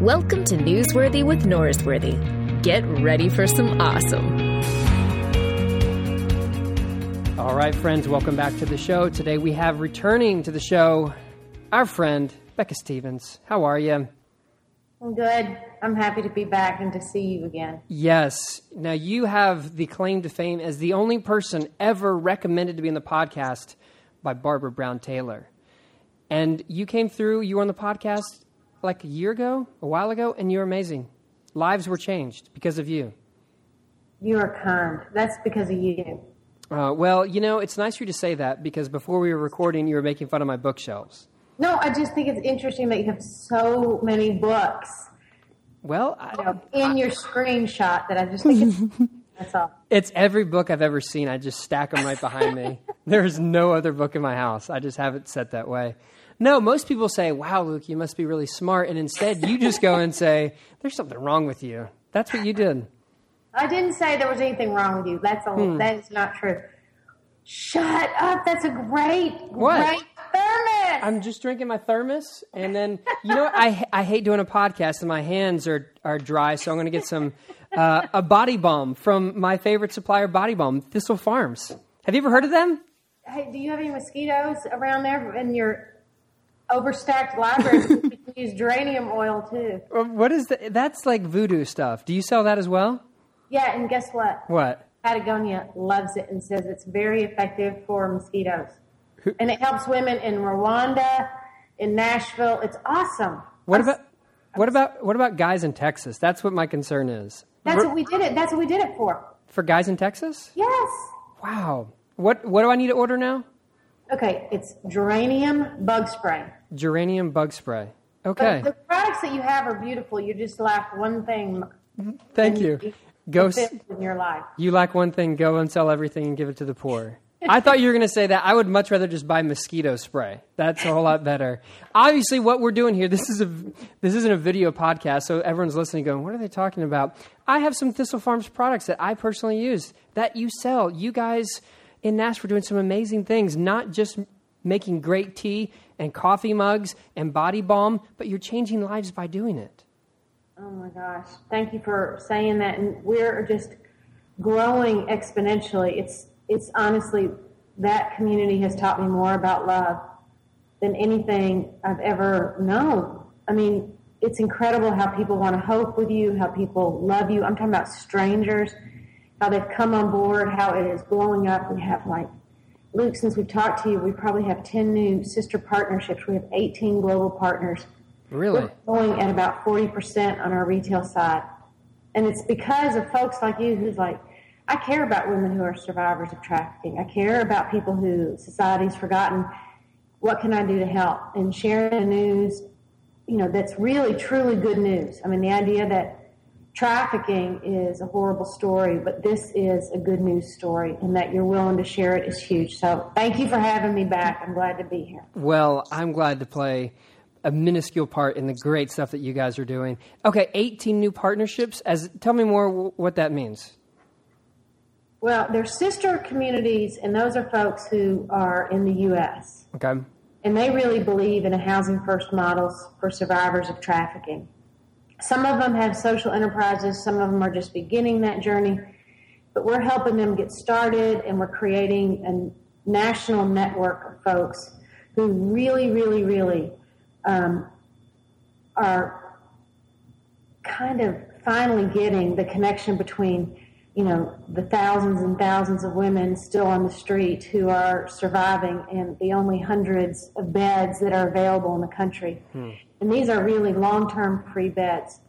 Welcome to Newsworthy with Norsworthy. Get ready for some awesome. All right, friends, welcome back to the show. Today we have returning to the show our friend, Becca Stevens. How are you? I'm good. I'm happy to be back and to see you again. Yes. Now, you have the claim to fame as the only person ever recommended to be in the podcast by Barbara Brown Taylor. And you came through, you were on the podcast like a year ago, a while ago, and you're amazing. Lives were changed because of you. You are kind. That's because of you. Uh, well, you know, it's nice for you to say that because before we were recording, you were making fun of my bookshelves. No, I just think it's interesting that you have so many books Well, I, you know, in your screenshot that I just think it's, that's all. it's every book I've ever seen. I just stack them right behind me. There's no other book in my house. I just have it set that way. No, most people say, wow, Luke, you must be really smart. And instead, you just go and say, there's something wrong with you. That's what you did. I didn't say there was anything wrong with you. That's all. Hmm. That is not true. Shut up. That's a great, What? great thermos. I'm just drinking my thermos, and then you know what? I I hate doing a podcast, and my hands are are dry, so I'm going to get some uh, a body balm from my favorite supplier, Body Balm, Thistle Farms. Have you ever heard of them? hey, do you have any mosquitoes around there in your overstacked library? you can use geranium oil too. What is that? That's like voodoo stuff. Do you sell that as well? Yeah, and guess what? What? Patagonia loves it and says it's very effective for mosquitoes. And it helps women in Rwanda, in Nashville. It's awesome. What about what about what about guys in Texas? That's what my concern is. That's what we did it. That's what we did it for. for guys in Texas. Yes. Wow. What what do I need to order now? Okay, it's geranium bug spray. Geranium bug spray. But Okay. the products that you have are beautiful. You just lack one thing. Mm-hmm. Thank and you. Go. s- in your life. You lack one thing. Go and sell everything and give it to the poor. I thought you were going to say that. I would much rather just buy mosquito spray. That's a whole lot better. Obviously, what we're doing here, this is a this isn't a video podcast, so everyone's listening, going, "What are they talking about?" I have some Thistle Farms products that I personally use that you sell. You guys in Nashville doing some amazing things, not just making great tea and coffee mugs and body balm, but you're changing lives by doing it. Oh my gosh. Thank you for saying that. And we're just growing exponentially. It's, it's honestly, that community has taught me more about love than anything I've ever known. I mean, it's incredible how people want to hope with you, how people love you. I'm talking about strangers, how they've come on board, how it is blowing up. We have like, Luke, since we've talked to you, we probably have 10 new sister partnerships. We have 18 global partners. Really? We're going at about 40% on our retail side. And it's because of folks like you who's like, I care about women who are survivors of trafficking. I care about people who society's forgotten. What can I do to help? And sharing the news, you know, that's really, truly good news. I mean, the idea that trafficking is a horrible story, but this is a good news story, and that you're willing to share it is huge. So thank you for having me back. I'm glad to be here. Well, I'm glad to play a minuscule part in the great stuff that you guys are doing. Okay, 18 new partnerships. As tell me more w- what that means. Well, they're sister communities, and those are folks who are in the U.S. Okay. and they really believe in a housing first models for survivors of trafficking. Some of them have social enterprises, some of them are just beginning that journey, but we're helping them get started and we're creating a national network of folks who really, really, really um, are kind of finally getting the connection between you know the thousands and thousands of women still on the street who are surviving and the only hundreds of beds that are available in the country. And these are really long-term free beds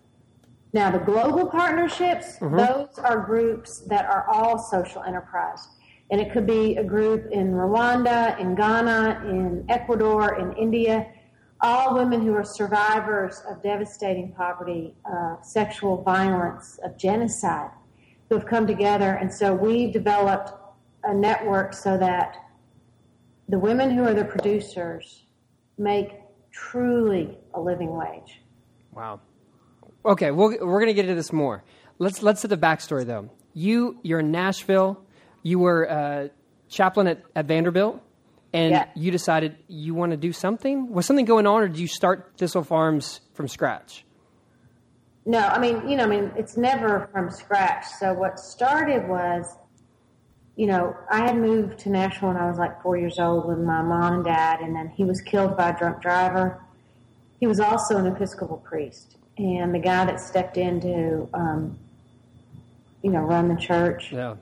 now the global partnerships those are groups that are all social enterprise. And it could be a group in rwanda in ghana in ecuador in india all women who are survivors of devastating poverty, uh, sexual violence, of genocide, who have come together. And so we've developed a network so that the women who are the producers make truly a living wage. Wow. Okay, we'll, we're going to get into this more. Let's let's set the backstory though. You you're in Nashville. You were uh, chaplain at, at Vanderbilt, and Yeah. you decided you want to do something. Was something going on, or did you start Thistle Farms from scratch? No, I mean, you know, I mean, it's never from scratch. So what started was, you know, I had moved to Nashville when I was like four years old with my mom and dad, and then he was killed by a drunk driver. He was also an Episcopal priest, and the guy that stepped in to, um, you know, run the church Yeah.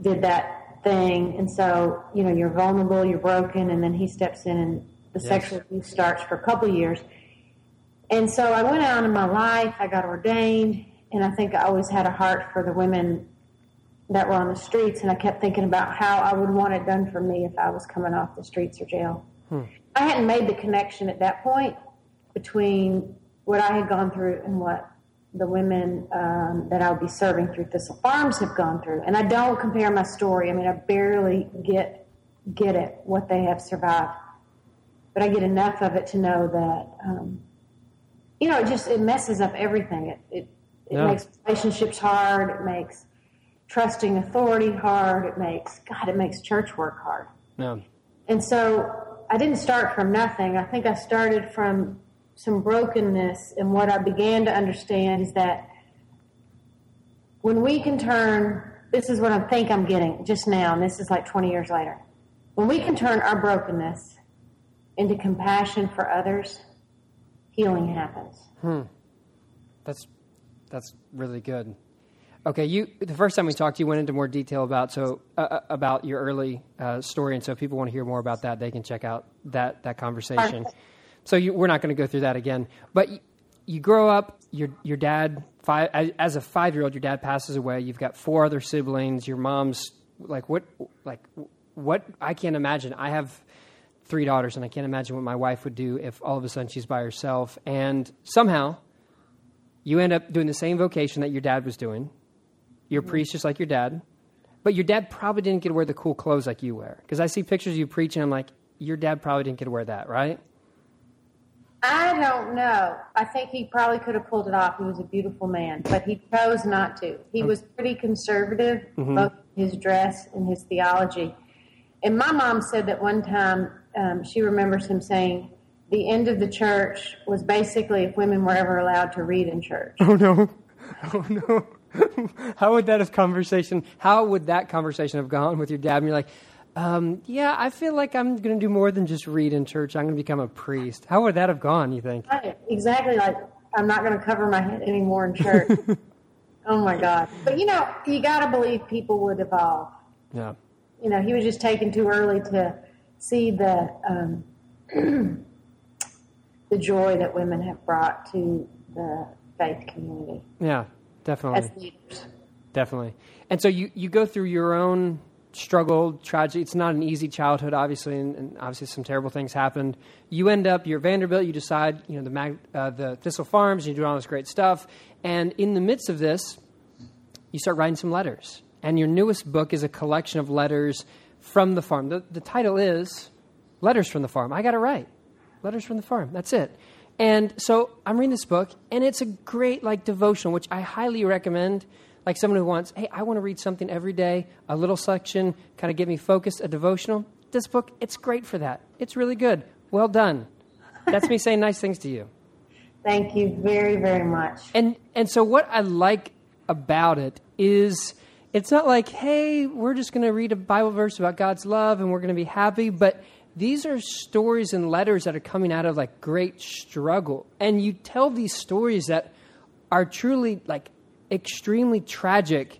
did that thing, and so you know, you're vulnerable, you're broken, and then he steps in, and the Yes. sexual abuse starts for a couple of years. And so I went out in my life, I got ordained, and I think I always had a heart for the women that were on the streets, and I kept thinking about how I would want it done for me if I was coming off the streets or jail. I hadn't made the connection at that point between what I had gone through and what the women um, that I would be serving through Thistle Farms have gone through. And I don't compare my story. I mean, I barely get get it what they have survived, but I get enough of it to know that um, you know it just it messes up everything. It it, it Yeah. makes relationships hard. It makes trusting authority hard. It makes God. It makes church work hard. Yeah. And so I didn't start from nothing. I think I started from some brokenness. And what I began to understand is that when we can turn, this is what I think I'm getting just now, and this is like 20 years later. When we can turn our brokenness into compassion for others, healing happens. Hmm. That's that's really good. Okay, you the first time we talked, you went into more detail about so uh, uh, about your early uh, story, and so if people want to hear more about that, they can check out that that conversation. So you, we're not going to go through that again. But you, you grow up, your your dad five as, as a five year old, your dad passes away. You've got four other siblings. Your mom's like what like what I can't imagine. I have three daughters, and I can't imagine what my wife would do if all of a sudden she's by herself. And somehow you end up doing the same vocation that your dad was doing. You're a priest just like your dad, but your dad probably didn't get to wear the cool clothes like you wear. Because I see pictures of you preaching, I'm like, your dad probably didn't get to wear that, right? I don't know. I think he probably could have pulled it off. He was a beautiful man, but he chose not to. He mm-hmm. was pretty conservative, mm-hmm. both his dress and his theology. And my mom said that one time um, she remembers him saying, the end of the church was basically if women were ever allowed to read in church. Oh no, oh no. how would that have conversation? How would that conversation have gone with your dad? And you're like, um, yeah, I feel like I'm going to do more than just read in church. I'm going to become a priest. How would that have gone? You think? Right, exactly like I'm not going to cover my head anymore in church. oh my God. But you know, you got to believe people would evolve. Yeah. you know, he was just taken too early to see the um, the joy that women have brought to the faith community Yeah. Definitely. as leaders. Definitely. And so you, you go through your own struggle, tragedy. It's not an easy childhood, obviously, and, and obviously some terrible things happened. You end up, you're Vanderbilt, you decide, you know, the, mag, uh, the Thistle Farms, you do all this great stuff. And in the midst of this, you start writing some letters. And your newest book is a collection of letters from the farm. The, the title is Letters from the Farm. I got it right. Letters from the Farm. That's it. And so I'm reading this book, and it's a great like devotional, which I highly recommend. Like someone who wants, hey, I want to read something every day, a little section, kind of get me focused, a devotional. This book, it's great for that. It's really good. Well done. That's me saying nice things to you. Thank you very, very much. And and so what I like about it is it's not like, hey, we're just going to read a Bible verse about God's love and we're going to be happy, but these are stories and letters that are coming out of like great struggle. And you tell these stories that are truly like extremely tragic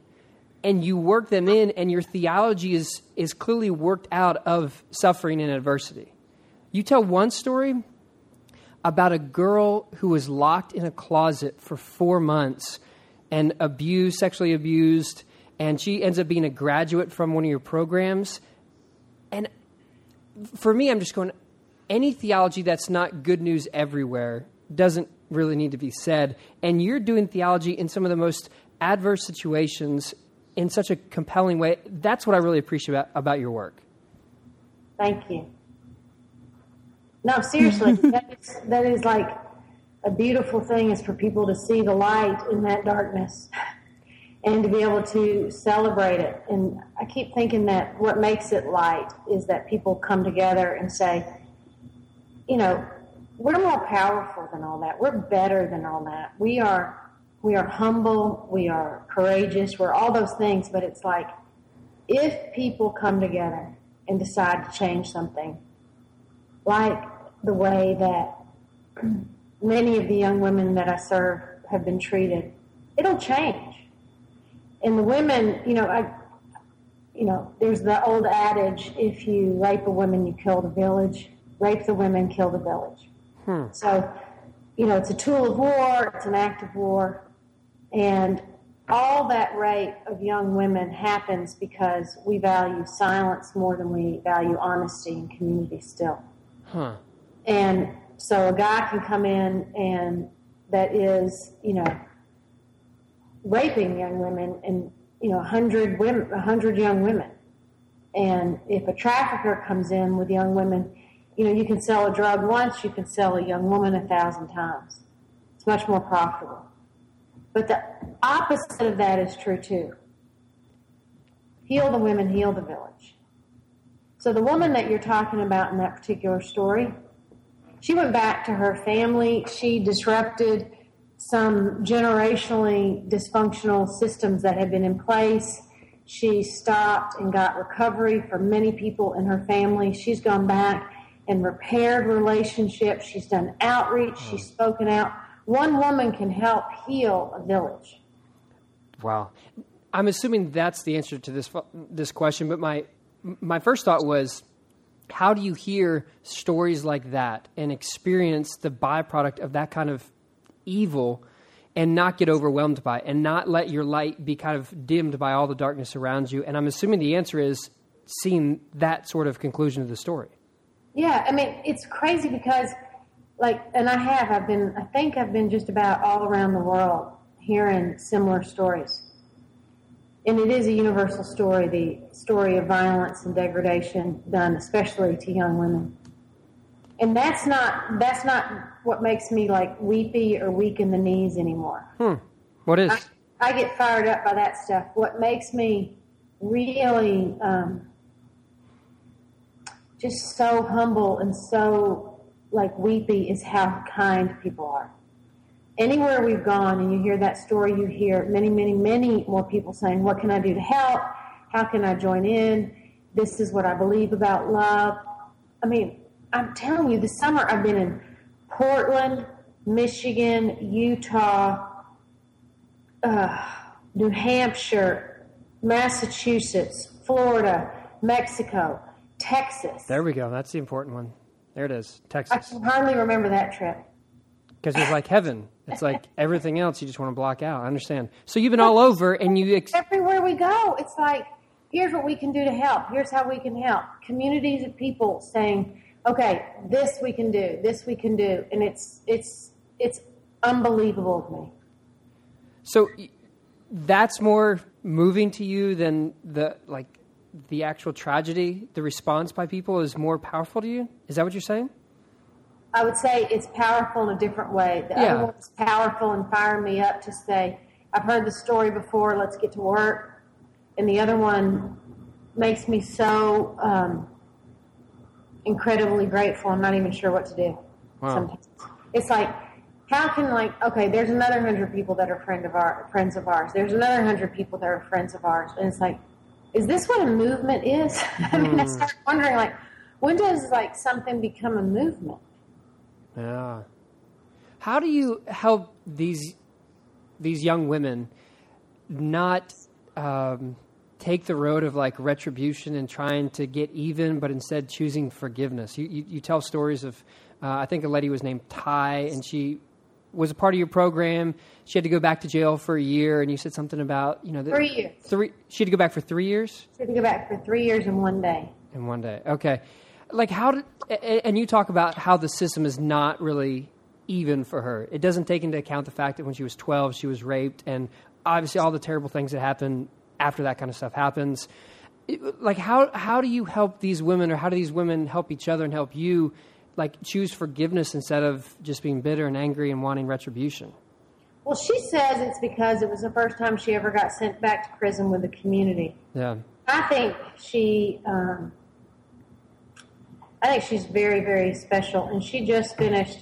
and you work them in and your theology is is clearly worked out of suffering and adversity. You tell one story about a girl who was locked in a closet for four months and abused, sexually abused, and she ends up being a graduate from one of your programs. And for me, I'm just going, any theology that's not good news everywhere doesn't really need to be said. And you're doing theology in some of the most adverse situations in such a compelling way. That's what I really appreciate about, about your work. Thank you. No, seriously, that, is, that is like a beautiful thing is for people to see the light in that darkness and to be able to celebrate it. And I keep thinking that what makes it light is that people come together and say, you know, we're more powerful than all that. We're better than all that. We are we are humble, we are courageous, we're all those things, but it's like if people come together and decide to change something, like the way that many of the young women that I serve have been treated, it'll change. And the women, you know, I, you know, there's the old adage: if you rape a woman, you kill the village. Rape the women, kill the village. Hmm. So, you know, it's a tool of war. It's an act of war, and all that rape of young women happens because we value silence more than we value honesty and community still. Huh. And so a guy can come in and that is, you know, raping young women and, you know, 100 women, 100 young women. And if a trafficker comes in with young women, you know, you can sell a drug once, you can sell a young woman a thousand times. It's much more profitable. But the opposite of that is true too. Heal the women, heal the village. So the woman that you're talking about in that particular story, she went back to her family. She disrupted some generationally dysfunctional systems that had been in place. She stopped and got recovery for many people in her family. She's gone back and repaired relationships. She's done outreach. Hmm. She's spoken out. One woman can help heal a village. Wow. I'm assuming that's the answer to this this question, but my my first thought was how do you hear stories like that and experience the byproduct of that kind of evil and not get overwhelmed by it and not let your light be kind of dimmed by all the darkness around you? And I'm assuming the answer is seeing that sort of conclusion of the story. Yeah, I mean, it's crazy because, like, and I have, I've been, I think I've been just about all around the world hearing similar stories and it is a universal story, the story of violence and degradation done especially to young women. And that's not that's not what makes me like weepy or weak in the knees anymore. Hmm. What is? I, I get fired up by that stuff. What makes me really um, just so humble and so like weepy is how kind people are anywhere we've gone and you hear that story, you hear many, many, many more people saying, What can I do to help? How can I join in? This is what I believe about love. I mean, I'm telling you, this summer I've been in Portland, Michigan, Utah, uh, New Hampshire, Massachusetts, Florida, Mexico, Texas. There we go. That's the important one. There it is, Texas. I can hardly remember that trip. Because it's like heaven. It's like everything else you just want to block out. I understand. So you've been all over and you. Ex- Everywhere we go, it's like, here's what we can do to help. Here's how we can help. Communities of people saying, okay, this we can do, this we can do. And it's, it's, it's unbelievable to me. So that's more moving to you than the, like, the actual tragedy, the response by people is more powerful to you? Is that what you're saying? I would say it's powerful in a different way. The yeah. other one's powerful and firing me up to say, I've heard the story before, let's get to work. And the other one makes me so um, incredibly grateful. I'm not even sure what to do. Wow. Sometimes it's like, how can like okay, there's another hundred people that are friend of our friends of ours. There's another hundred people that are friends of ours, and it's like, is this what a movement is? I mean, I hmm. start wondering like, when does like something become a movement? Yeah. How do you help these these young women not um, take the road of like retribution and trying to get even, but instead choosing forgiveness? You you, you tell stories of uh, I think a lady was named Ty, and she was a part of your program. She had to go back to jail for a year, and you said something about you know the, three years. Three. She had to go back for three years. She had to go back for three years in one day. In one day. Okay like how did and you talk about how the system is not really even for her. It doesn't take into account the fact that when she was 12 she was raped and obviously all the terrible things that happen after that kind of stuff happens. like how how do you help these women or how do these women help each other and help you like choose forgiveness instead of just being bitter and angry and wanting retribution? Well, she says it's because it was the first time she ever got sent back to prison with the community. Yeah. I think she um, I think she's very, very special. And she just finished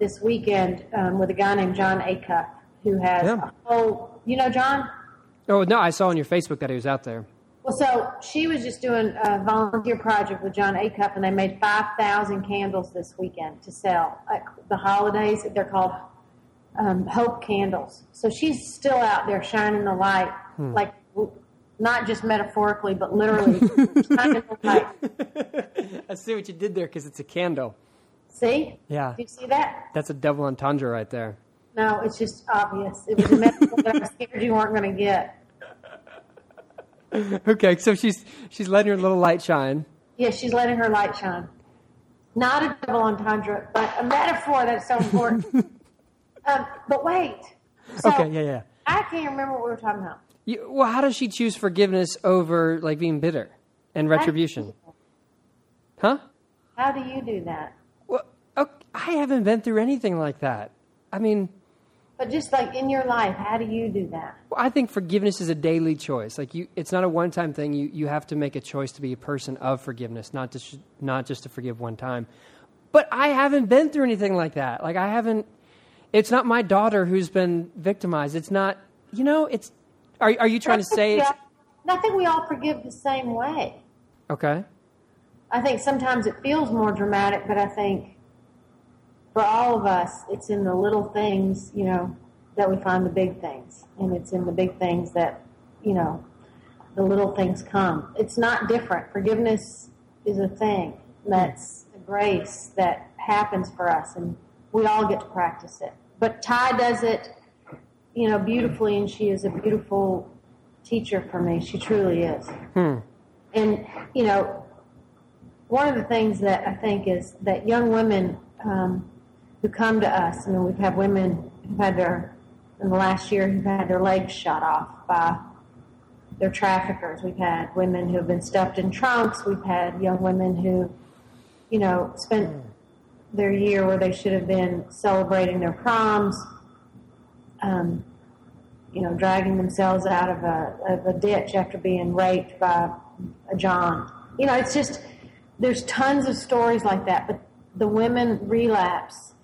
this weekend um, with a guy named Jon Acuff, who has Yeah. a whole, you know, Jon? Oh no, I saw on your Facebook that he was out there. Well, so she was just doing a volunteer project with Jon Acuff, and they made 5,000 candles this weekend to sell at the holidays. They're called um, Hope Candles. So she's still out there shining the light, like not just metaphorically, but literally. I see what you did there because it's a candle. See? Yeah. Do you see that? That's a double entendre right there. No, it's just obvious. It was a metaphor that I was scared you weren't going to get. Okay, so she's she's letting her little light shine. Yeah, she's letting her light shine. Not a double entendre, but a metaphor that's so important. um, but wait. So, Okay, yeah, yeah. I can't remember what we were talking about. You, well, how does she choose forgiveness over like being bitter and retribution? Huh? How do you do that? Well, okay, I haven't been through anything like that. I mean, But just like in your life, how do you do that? Well, I think forgiveness is a daily choice. Like you, it's not a one-time thing. You you have to make a choice to be a person of forgiveness, not just not just to forgive one time. But I haven't been through anything like that. Like I haven't. It's not my daughter who's been victimized. It's not. You know. It's. Are are you trying to say? Yeah. I think we all forgive the same way. okay. I think sometimes it feels more dramatic, but I think for all of us, it's in the little things, you know, that we find the big things. And it's in the big things that, you know, the little things come. It's not different. Forgiveness is a thing that's a grace that happens for us, and we all get to practice it. But Ty does it, you know, beautifully, and she is a beautiful teacher for me. She truly is. And, you know, one of the things that I think is that young women um, who come to us, I mean, we've had women who've had their, in the last year, who've had their legs shot off by their traffickers. We've had women who have been stuffed in trunks. We've had young women who, you know, spent their year where they should have been celebrating their proms, um, you know, dragging themselves out of a, of a ditch after being raped by a John. You know, it's just, there's tons of stories like that, but the women relapse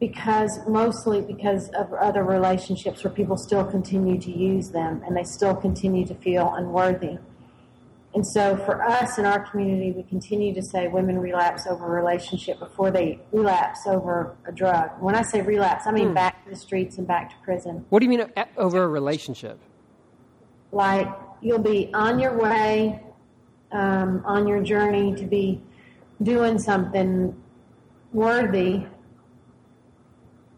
because mostly because of other relationships where people still continue to use them and they still continue to feel unworthy. And so for us in our community, we continue to say women relapse over a relationship before they relapse over a drug. When I say relapse, I mean back to the streets and back to prison. What do you mean uh, over a relationship? Like you'll be on your way, um, on your journey to be doing something worthy.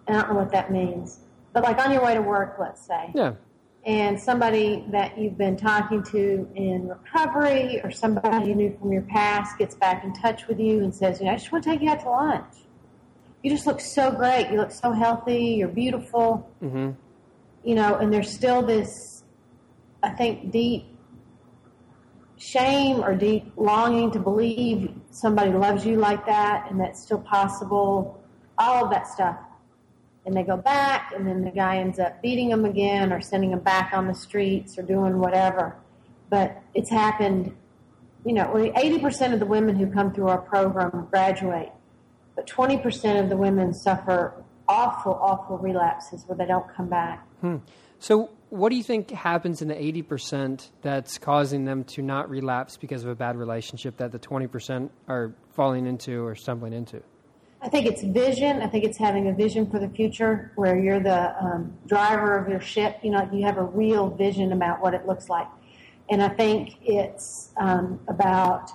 I don't know what that means, but like on your way to work, let's say. Yeah. and somebody that you've been talking to in recovery or somebody you knew from your past gets back in touch with you and says, you know, I just want to take you out to lunch. You just look so great. You look so healthy. You're beautiful. Mm-hmm. You know, and there's still this, I think, deep shame or deep longing to believe somebody loves you like that and that's still possible. All of that stuff and they go back, and then the guy ends up beating them again or sending them back on the streets or doing whatever. But it's happened, you know, 80% of the women who come through our program graduate, but 20% of the women suffer awful, awful relapses where they don't come back. Hmm. So, what do you think happens in the 80% that's causing them to not relapse because of a bad relationship that the 20% are falling into or stumbling into? I think it's vision. I think it's having a vision for the future where you're the um, driver of your ship. You know, you have a real vision about what it looks like. And I think it's um, about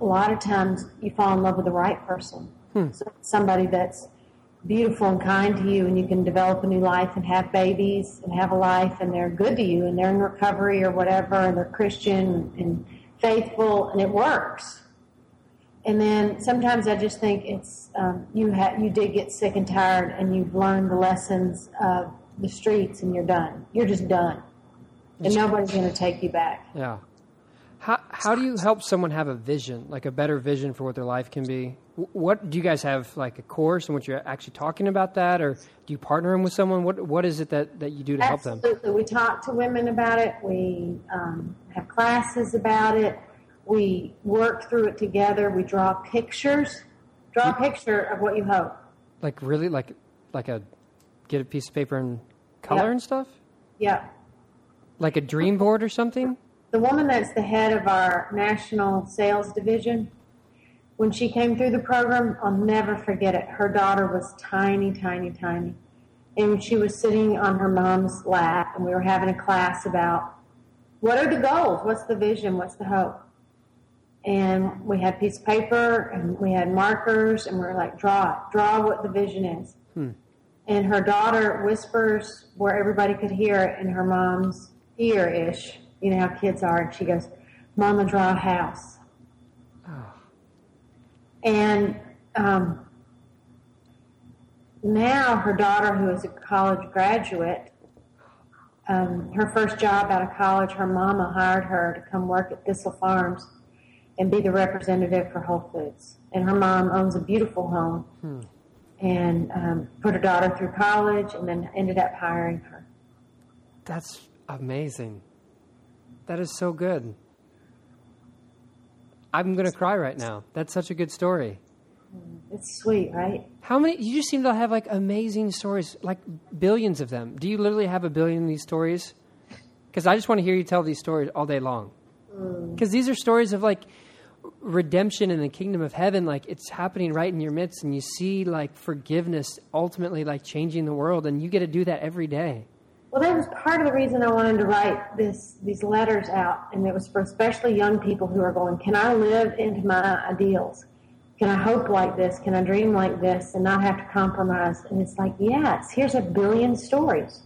a lot of times you fall in love with the right person. So somebody that's beautiful and kind to you, and you can develop a new life and have babies and have a life, and they're good to you, and they're in recovery or whatever, and they're Christian and faithful, and it works. And then sometimes I just think it's um, you ha- you did get sick and tired, and you've learned the lessons of the streets, and you're done. You're just done, and nobody's going to take you back. Yeah. How, how do you help someone have a vision, like a better vision for what their life can be? What do you guys have, like a course in which you're actually talking about that, or do you partner them with someone? What What is it that, that you do to help them? Absolutely, we talk to women about it. We um, have classes about it. We work through it together. We draw pictures. Draw a picture of what you hope. Like really, like like a get a piece of paper and color Yep. and stuff. Yeah. Like a dream board or something. The woman that's the head of our national sales division, when she came through the program, I'll never forget it. Her daughter was tiny, tiny, tiny. And she was sitting on her mom's lap, and we were having a class about what are the goals? What's the vision? What's the hope? And we had a piece of paper, and we had markers, and we are like, draw. Draw what the vision is. And her daughter whispers where everybody could hear it in her mom's ear ish. You know how kids are. And she goes, Mama, draw a house. And um, now her daughter, who is a college graduate, um, her first job out of college, her mama hired her to come work at Thistle Farms and be the representative for Whole Foods. And her mom owns a beautiful home hmm. and um, put her daughter through college and then ended up hiring her. That's amazing. That is so good. I'm gonna cry right now. That's such a good story. Mm, it's sweet, right? How many? You just seem to have like amazing stories, like billions of them. Do you literally have a billion of these stories? Because I just want to hear you tell these stories all day long. Mm. Because these are stories of like redemption in the kingdom of heaven. Like it's happening right in your midst, and you see like forgiveness ultimately like changing the world, and you get to do that every day. Well, that was part of the reason I wanted to write this these letters out, and it was for especially young people who are going, "Can I live into my ideals? Can I hope like this? Can I dream like this, and not have to compromise?" And it's like, yes, here's a billion stories.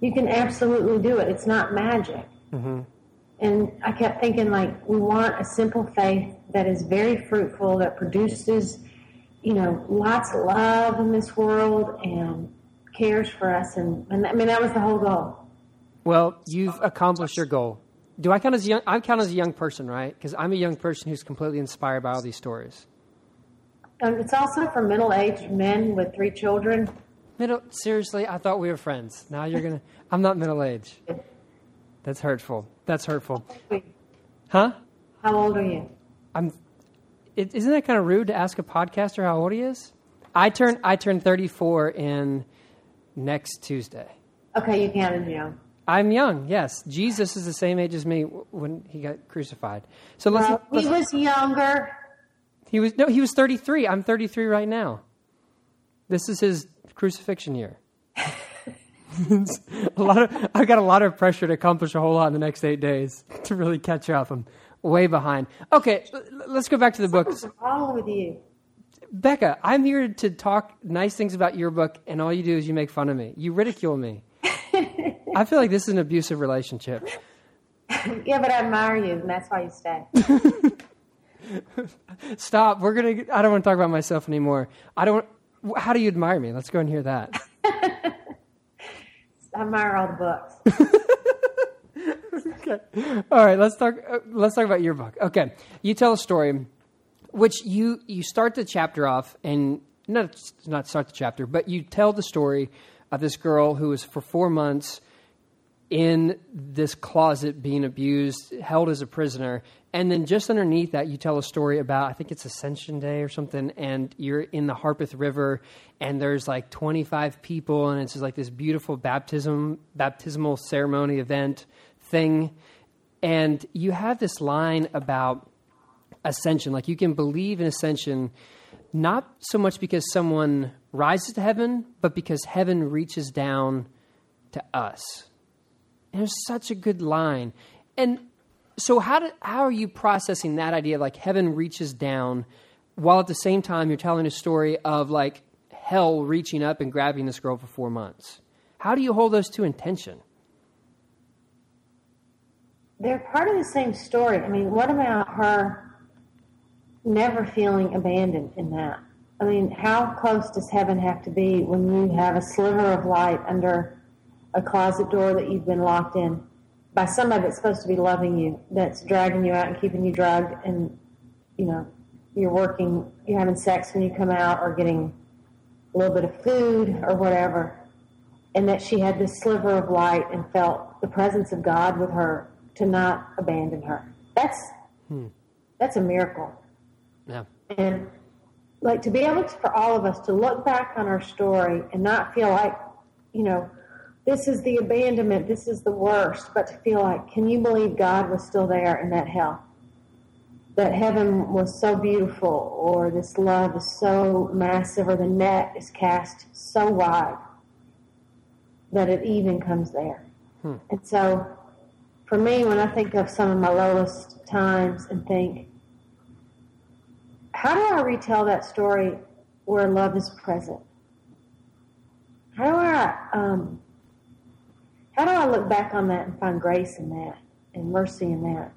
You can absolutely do it. It's not magic. Mm-hmm. And I kept thinking, like, we want a simple faith that is very fruitful, that produces, you know, lots of love in this world and cares for us. And, and I mean, that was the whole goal. Well, you've accomplished your goal. Do I count as young? I count as a young person, right? Because I'm a young person who's completely inspired by all these stories. And it's also for middle aged men with three children. Middle, seriously, I thought we were friends. Now you're gonna. I'm not middle aged. That's hurtful. That's hurtful. Huh? How old are you? I'm. It, isn't that kind of rude to ask a podcaster how old he is? I turn. I turn 34 in next Tuesday. Okay, you can counted young. I'm young. Yes, Jesus is the same age as me when he got crucified. So let's. Well, he let's- was younger. He was no, he was 33. I'm 33 right now. This is his crucifixion year. A lot of I've got a lot of pressure to accomplish a whole lot in the next eight days to really catch up. I'm way behind. Okay, let's go back to the book. What's wrong with you? Becca, I'm here to talk nice things about your book, and all you do is you make fun of me. You ridicule me. I feel like this is an abusive relationship. Yeah, but I admire you, and that's why you stay. Stop. We're gonna. I don't want to talk about myself anymore. I don't. How do you admire me? Let's go and hear that. I admire all the books. Okay. All right. Let's talk. Uh, let's talk about your book. Okay. You tell a story, which you you start the chapter off, and not not start the chapter, but you tell the story of this girl who was for four months in this closet being abused, held as a prisoner. And then just underneath that, you tell a story about, I think it's Ascension Day or something, and you're in the Harpeth River, and there's like 25 people, and it's just like this beautiful baptism, baptismal ceremony event thing. And you have this line about ascension, like you can believe in ascension not so much because someone rises to heaven, but because heaven reaches down to us. And it's such a good line. And so how do, how are you processing that idea like heaven reaches down while at the same time you're telling a story of like hell reaching up and grabbing this girl for 4 months? How do you hold those two in tension? They're part of the same story. I mean, what about her never feeling abandoned in that? I mean, how close does heaven have to be when you have a sliver of light under a closet door that you've been locked in by somebody that's supposed to be loving you, that's dragging you out and keeping you drugged, and you know, you're working, you're having sex when you come out, or getting a little bit of food or whatever, and that she had this sliver of light and felt the presence of God with her to not abandon her. That's that's a miracle. Yeah. And like to be able to, for all of us to look back on our story and not feel like, you know, this is the abandonment, this is the worst, but to feel like, can you believe God was still there in that hell? That heaven was so beautiful, or this love is so massive, or the net is cast so wide that it even comes there. Hmm. And so, for me, when I think of some of my lowest times and think, how do I retell that story where love is present? How do I um, how do I look back on that and find grace in that and mercy in that?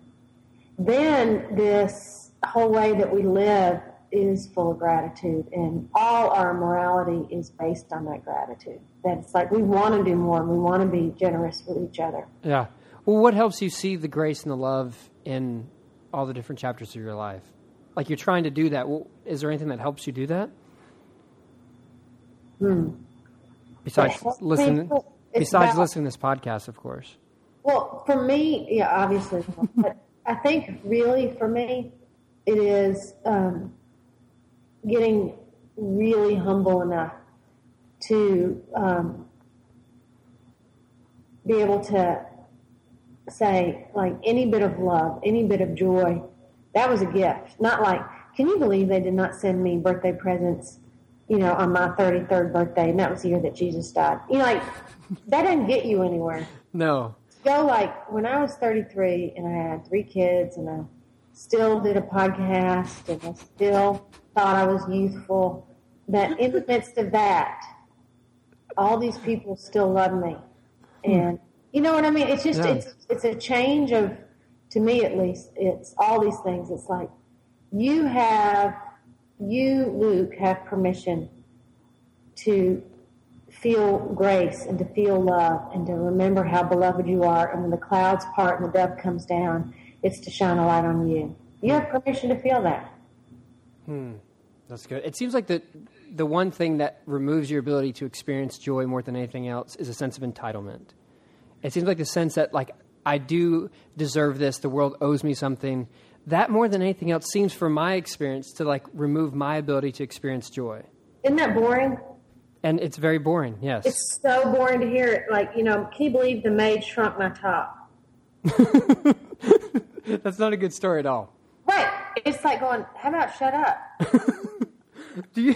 Then this whole way that we live is full of gratitude, and all our morality is based on that gratitude. That it's like we want to do more, and we want to be generous with each other. Yeah. Well, what helps you see the grace and the love in all the different chapters of your life? Like you're trying to do that. Well, is there anything that helps you do that? Hmm. Besides listening, besides about- listening to this podcast, of course. Well, for me, yeah, obviously, but I think really for me, it is um, getting really humble enough to um, be able to say, like, any bit of love, any bit of joy, that was a gift. Not like, can you believe they did not send me birthday presents, you know, on my 33rd birthday, and that was the year that Jesus died? You know, like, that didn't get you anywhere No. go like when I was 33 and I had three kids and I still did a podcast and I still thought I was youthful, that in the midst of that, all these people still love me. Hmm. And you know what I mean? It's just, Yeah. it's, it's a change of, to me at least, it's all these things. It's like you have, you, Luke, have permission to feel grace and to feel love and to remember how beloved you are. And when the clouds part and the dove comes down, it's to shine a light on you. You have permission to feel that. Hmm. That's good. It seems like the the one thing that removes your ability to experience joy more than anything else is a sense of entitlement. It seems like the sense that like I do deserve this, the world owes me something. That more than anything else seems from my experience to like remove my ability to experience joy. Isn't that boring? And it's very boring, yes. It's so boring to hear it. Like, you know, can you believe the maid shrunk my top? That's not a good story at all. Right. It's like going, how about shut up? Do you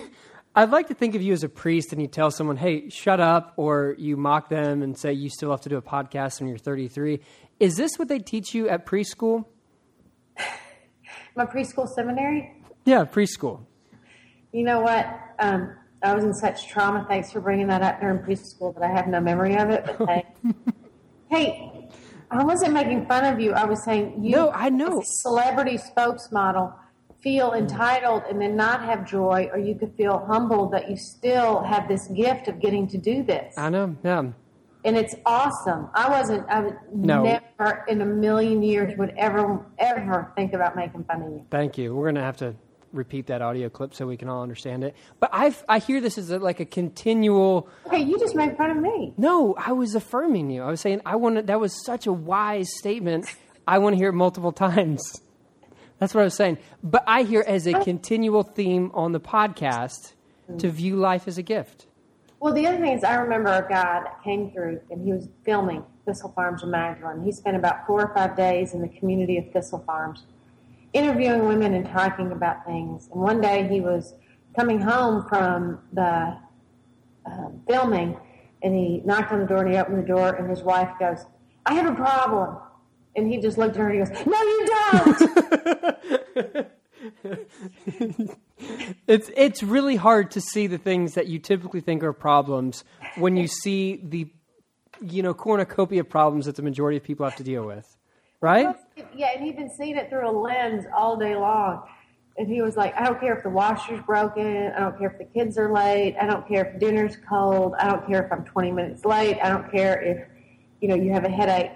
I'd like to think of you as a priest and you tell someone, "Hey, shut up," or you mock them and say you still have to do a podcast when you're 33. Is this what they teach you at preschool? My preschool seminary? Yeah, preschool. You know what? Um, I was in such trauma. Thanks for bringing that up during preschool, but I have no memory of it. But hey, hey, I wasn't making fun of you. I was saying you, No, I know. celebrity spokesmodel, feel entitled and then not have joy, or you could feel humbled that you still have this gift of getting to do this, I know. Yeah. and it's awesome. I wasn't. I would No. never in a million years would ever ever think about making fun of you. Thank you. We're going to have to repeat that audio clip so we can all understand it. But I I hear this as a, like a continual Okay, you just made fun of me. No, I was affirming you. I was saying I want that was such a wise statement. I want to hear it multiple times. That's what I was saying. But I hear as a continual theme on the podcast to view life as a gift. Well, the other thing is, I remember a guy that came through and he was filming Thistle Farms in Magdalene. He spent about four or five days in the community of Thistle Farms, interviewing women and talking about things. And one day he was coming home from the um, filming and he knocked on the door and he opened the door and his wife goes, I have a problem. And he just looked at her and he goes, No, you don't. It's it's really hard to see the things that you typically think are problems when you see the you know cornucopia of problems that the majority of people have to deal with. Right? yeah, and he'd been seeing it through a lens all day long. And he was like, I don't care if the washer's broken. I don't care if the kids are late. I don't care if dinner's cold. I don't care if I'm 20 minutes late. I don't care if, you know, you have a headache.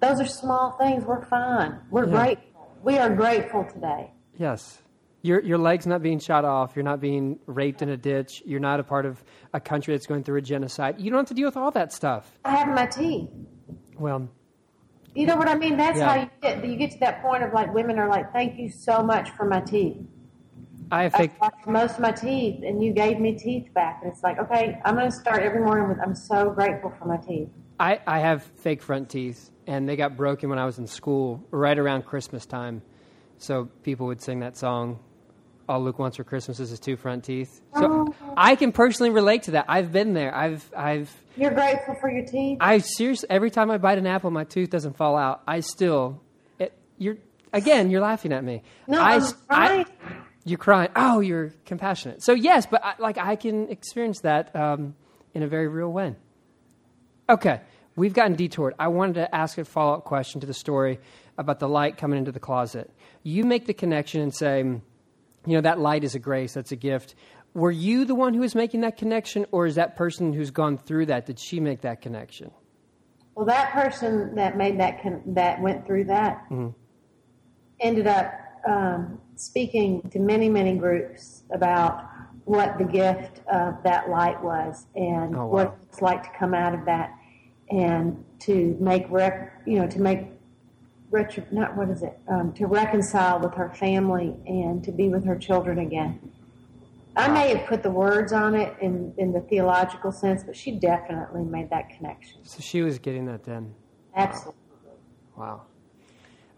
Those are small things. We're fine. We're Yeah. grateful. We are grateful today. Yes. Your your leg's not being shot off. You're not being raped in a ditch. You're not a part of a country that's going through a genocide. You don't have to deal with all that stuff. I have my tea. Well, You know what I mean? That's Yeah. how you get you get to that point of like women are like, "Thank you so much for my teeth." I have fake. lost most of my teeth, and you gave me teeth back. And it's like, okay, I'm going to start every morning with, "I'm so grateful for my teeth." I, I have fake front teeth, and they got broken when I was in school, right around Christmas time. So people would sing that song, "All Luke wants for Christmas is his two front teeth." So I can personally relate to that. I've been there. I've I've You're grateful for your teeth. I seriously every time I bite an apple, my tooth doesn't fall out. I still, it, you're again, you're laughing at me. No, I, I'm I- crying. you're crying. Oh, you're compassionate. So yes, but I, like I can experience that um, in a very real way. Okay, we've gotten detoured. I wanted to ask a follow up question to the story about the light coming into the closet. You make the connection and say, you know, that light is a grace, that's a gift. Were you the one who was making that connection, or is that person who's gone through that, did she make that connection? Well, that person that made that con- that went through that Mm-hmm. ended up um, speaking to many many groups about what the gift of that light was and Oh, wow. what it's like to come out of that and to make rec- you know to make retro- not what is it um, to reconcile with her family and to be with her children again. I may have put the words on it in, in the theological sense, but she definitely made that connection. So she was getting that then. Absolutely. Wow.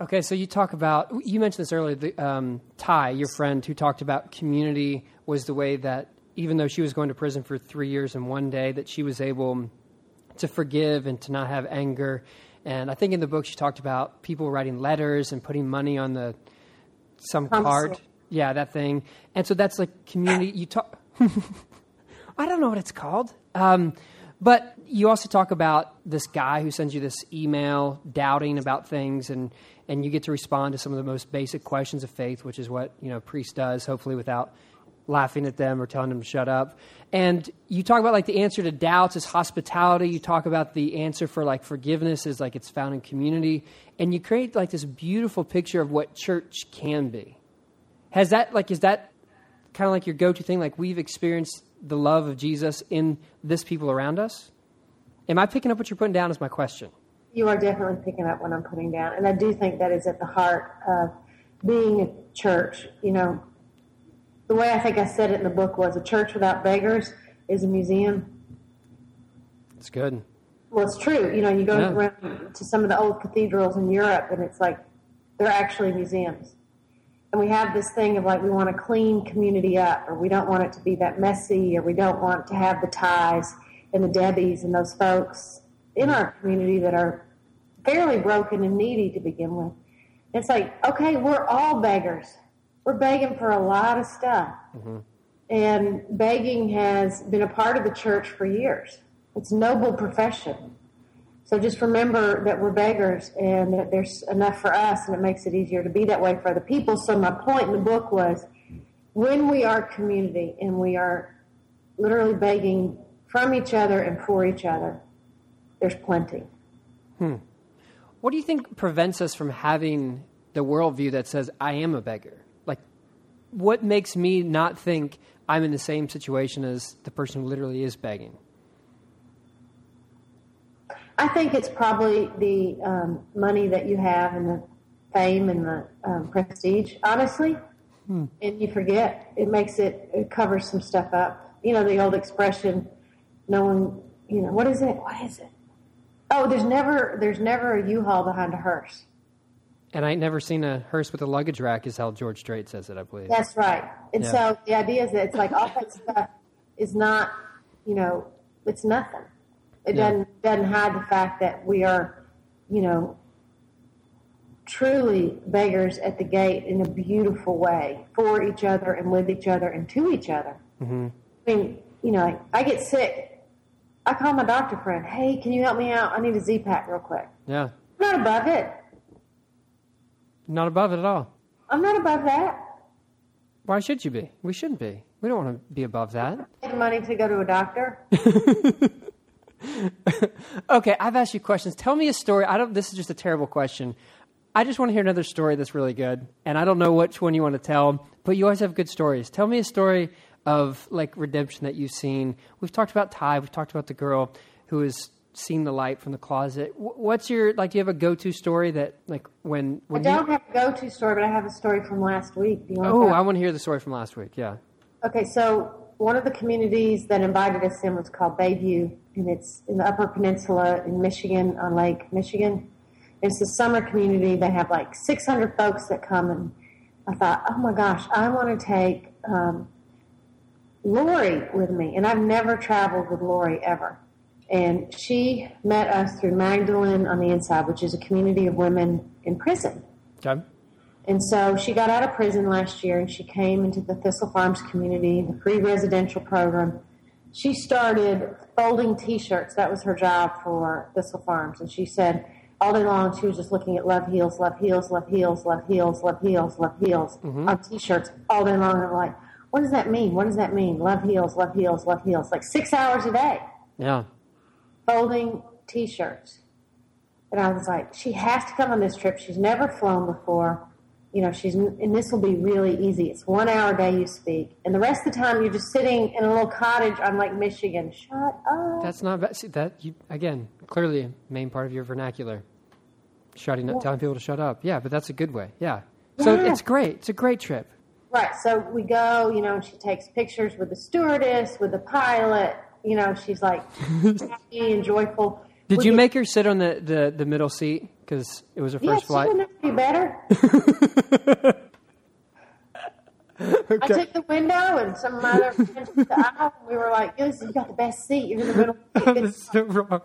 Okay, so you talk about, you mentioned this earlier, the, um, Ty, your friend, who talked about community was the way that, even though she was going to prison for three years and one day, that she was able to forgive and to not have anger. And I think in the book she talked about people writing letters and putting money on the some card. Yeah, that thing. And so that's like community. You talk. I don't know what it's called. Um, but you also talk about this guy who sends you this email doubting about things, and, and you get to respond to some of the most basic questions of faith, which is what you know a priest does, hopefully without laughing at them or telling them to shut up. And you talk about like the answer to doubts is hospitality. You talk about the answer for like forgiveness is like it's found in community, and you create like this beautiful picture of what church can be. Has that like is that kind of like your go-to thing? Like we've experienced the love of Jesus in this people around us. Am I picking up what you're putting down? Is my question. You are definitely picking up what I'm putting down. And I do think that is at the heart of being a church. You know, the way I think I said it in the book was a church without beggars is a museum. It's good. Well, it's true. You know, you go Yeah. around to some of the old cathedrals in Europe, and it's like they're actually museums. And we have this thing of like we want to clean community up, or we don't want it to be that messy, or we don't want to have the ties and the Debbies and those folks in our community that are fairly broken and needy to begin with. It's like, okay, we're all beggars. We're begging for a lot of stuff. And begging has been a part of the church for years. It's a noble profession. So just remember that we're beggars and that there's enough for us and it makes it easier to be that way for other people. So my point in the book was when we are community and we are literally begging from each other and for each other, there's plenty. Hmm. What do you think prevents us from having the worldview that says I am a beggar? What makes me not think I'm in the same situation as the person who literally is begging? I think it's probably the um, money that you have and the fame and the um, prestige, honestly. And you forget. It makes it, it covers some stuff up. You know, the old expression, no one, you know, what is it? What is it? Oh, there's never, there's never a U-Haul behind a hearse. And I ain't never seen a hearse with a luggage rack, is how George Strait says it, I believe. That's right. And Yeah. so the idea is that it's like all that stuff is not, you know, it's nothing. It Yeah. doesn't doesn't hide the fact that we are, you know, truly beggars at the gate in a beautiful way for each other and with each other and to each other. Mm-hmm. I mean, you know, I get sick. I call my doctor friend. Hey, can you help me out? I need a Z pack real quick. Yeah. I'm not above it. Not above it at all. I'm not above that. Why should you be? We shouldn't be. We don't want to be above that. Money to go to a doctor. Okay, I've asked you questions. Tell me a story. I don't. This is just a terrible question. I just want to hear another story that's really good, and I don't know which one you want to tell, but you always have good stories. Tell me a story of like redemption that you've seen. We've talked about Ty. We've talked about the girl who is seen the light from the closet. What's your like? Do you have a go-to story that like when when I don't you? have a go-to story, but I have a story from last week. Do you want Oh? I want to hear the story from last week. Yeah. Okay, so one of the communities that invited us in was called Bayview, and it's in the Upper Peninsula in Michigan, on Lake Michigan. It's a summer community. They have like 600 folks that come, and I thought, oh my gosh, I want to take um, Lori with me, and I've never traveled with Lori ever. And she met us through Magdalene on the Inside, which is a community of women in prison. Okay. And so she got out of prison last year and she came into the Thistle Farms community, the free residential program. She started folding t shirts. That was her job for Thistle Farms. And she said all day long she was just looking at love heals, love heals, love heals, love heals, love heals, love heals mm-hmm. on t shirts all day long. And I'm like, what does that mean? What does that mean? Love heals, love heals, love heals. Like six hours a day Yeah. Folding t-shirts. And I was like, she has to come on this trip. She's never flown before. You know, she's and this will be really easy. It's one hour a day you speak, and the rest of the time you're just sitting in a little cottage on Lake Michigan. Shut up. That's not. See, that you again clearly main part of your vernacular. Shutting up, telling people to shut up. Yeah, but that's a good way. Yeah. So Yeah. it's great. It's a great trip. Right. So we go, you know, and she takes pictures with the stewardess, with the pilot. You know, she's like happy and joyful. Did We you get- make her sit on the, the, the middle seat because it was her first she flight? to be better. I took the window and some of my other friends took the aisle. And we were like, "Listen, you got the best seat. You're in the middle." That's so wrong.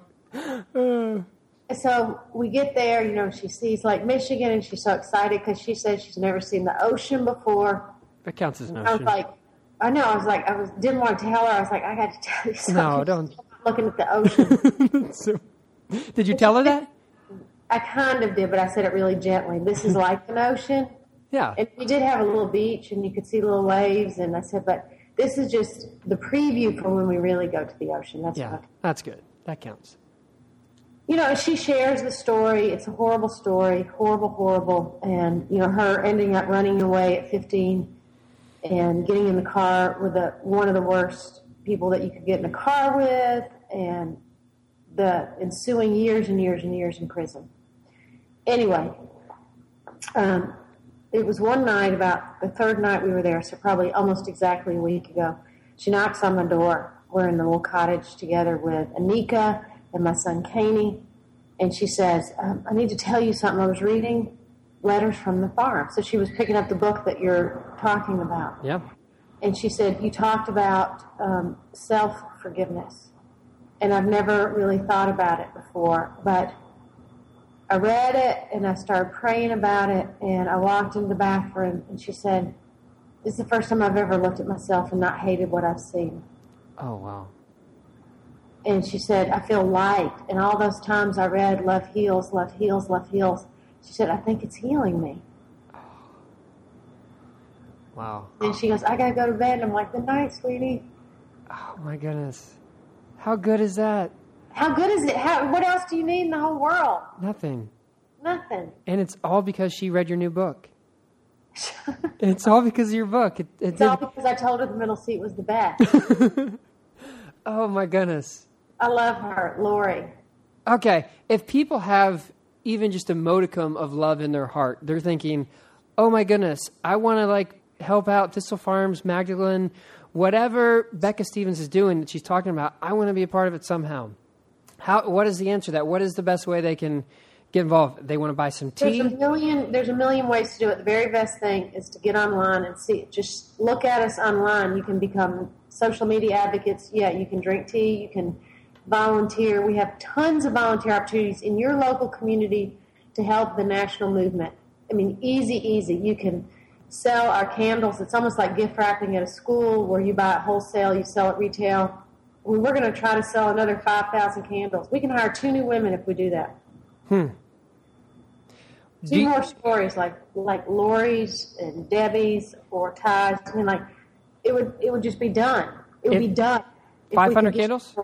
Uh, so we get there. You know, she sees like Michigan, and she's so excited because she says she's never seen the ocean before. that counts as an I was ocean. like, I know. I was like, I was didn't want to tell her. I was like, I got to tell you something. No, don't. She's Looking at the ocean, So- did you tell her that? I kind of did, but I said it really gently. This is like an ocean. Yeah. And we did have a little beach, and you could see little waves. And I said, but this is just the preview for when we really go to the ocean. That's Yeah. That's good. That counts. You know, she shares the story. It's a horrible story, horrible, horrible. And you know, her ending up running away at 15 and getting in the car with a, one of the worst people that you could get in a car with, and the ensuing years and years and years in prison. Anyway, um, it was one night, about the third night we were there, so probably almost exactly a week ago. She knocks on my door. We're in the little cottage together with Anika and my son Caney, and she says, um, "I need to tell you something. I was reading letters from the farm." So she was picking up the book that you're talking about, Yeah. and she said, "You talked about um, self forgiveness." and I've never really thought about it before, but I read it and I started praying about it and I walked into the bathroom and she said, This is the first time I've ever looked at myself and not hated what I've seen. Oh, wow. And she said, I feel light. And all those times I read Love Heals, Love Heals, Love Heals, she said, I think it's healing me. Oh. Wow. And she goes, I gotta go to bed. And I'm like, Good night, sweetie. Oh, my goodness. How good is that? How good is it? How, what else do you need in the whole world? Nothing. Nothing. And it's all because she read your new book. It's all because of your book. It, it It's all because I told her the middle seat was the best. Oh, my goodness. I love her, Lori. Okay, if people have even just a modicum of love in their heart, they're thinking, "Oh my goodness, I want to like help out Thistle Farms, Magdalene, whatever Becca Stevens is doing that she's talking about. I want to be a part of it somehow." How? What is the answer to that? What is the best way they can get involved? They want to buy some tea. There's a million. There's a million ways to do it. The very best thing is to get online and see. Just look at us online. You can become social media advocates. Yeah, you can drink tea. You can volunteer. We have tons of volunteer opportunities in your local community to help the national movement. I mean, easy, easy. You can sell our candles. It's almost like gift wrapping at a school where you buy it wholesale, you sell it retail. I mean, we're going to try to sell another 5,000 candles. We can hire two new women if we do that. Hmm. Do Two more stories like like Lori's and Debbie's or Ty's. I mean, like it would it would just be done. It would be done. 500 could get- candles?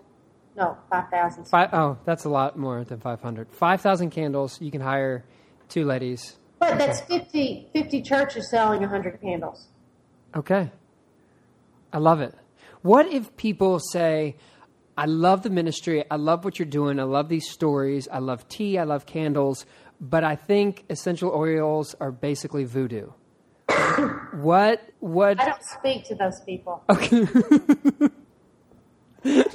No, five thousand. Five, oh, that's a lot more than 500. 5,000 candles. You can hire two ladies. But that's 50, 50 churches selling hundred candles. Okay. I love it. What if people say, I love the ministry. I love what you're doing. I love these stories. I love tea. I love candles. But I think essential oils are basically voodoo. what? What? I don't speak to those people. Okay.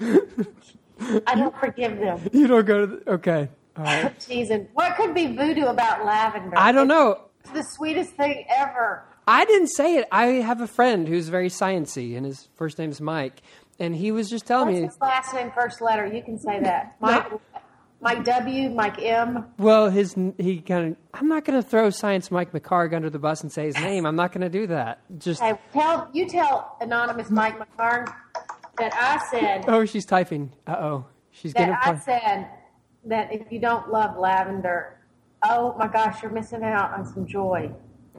I don't forgive them. you don't go to. The, okay. All right. Teasing. What could be voodoo about lavender? I don't know. It's the sweetest thing ever. I didn't say it. I have a friend who's very sciency, and his first name's Mike, and he was just telling What's me. his last name, first letter? You can say that. Mike, Mike W, Mike M. Well, his he kind of. I'm not going to throw Science Mike McHargue under the bus and say his name. I'm not going to do that. Just. Hey, tell you tell anonymous Mike McHargue that I said Oh, she's typing. Uh oh. She's going that. I said that if you don't love lavender, oh my gosh, you're missing out on some joy.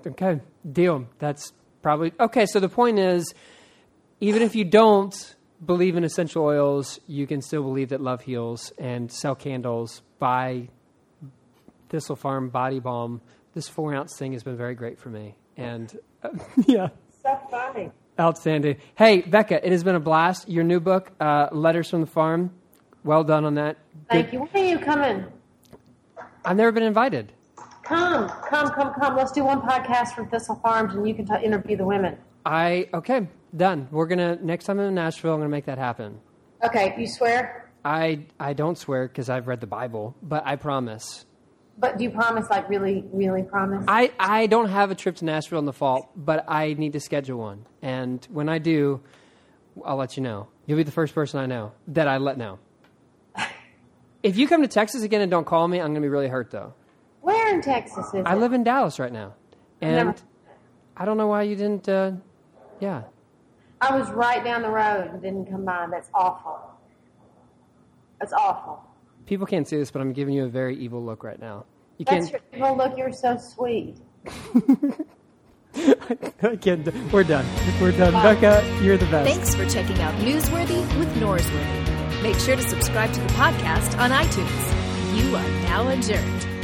Okay, deal. That's probably okay. So the point is, even if you don't believe in essential oils, you can still believe that love heals and sell candles. Buy Thistle Farm Body Balm. This four ounce thing has been very great for me, and uh, yeah, So funny. Outstanding. Hey, Becca, it has been a blast. Your new book, uh, Letters from the Farm. Well done on that. Thank you. When are you coming? I've never been invited. Come, come, come, come. Let's do one podcast from Thistle Farms, and you can t- interview the women. I okay, done. We're gonna next time I'm in Nashville. I'm gonna make that happen. Okay, you swear? I I don't swear because I've read the Bible, but I promise. But do you promise, like really, really promise? I, I don't have a trip to Nashville in the fall, but I need to schedule one. And when I do, I'll let you know. You'll be the first person I know that I let know. If you come to Texas again and don't call me, I'm going to be really hurt, though. Where in Texas is I it? live in Dallas right now. And Never- I don't know why you didn't, uh, yeah. I was right down the road and didn't come by. That's awful. That's awful. People can't see this, but I'm giving you a very evil look right now. You That's can't. your, well, look, you're so sweet. I can't. We're done. We're done. Becca, you're the best. Thanks for checking out Newsworthy with Norsworthy. Make sure to subscribe to the podcast on iTunes. You are now adjourned.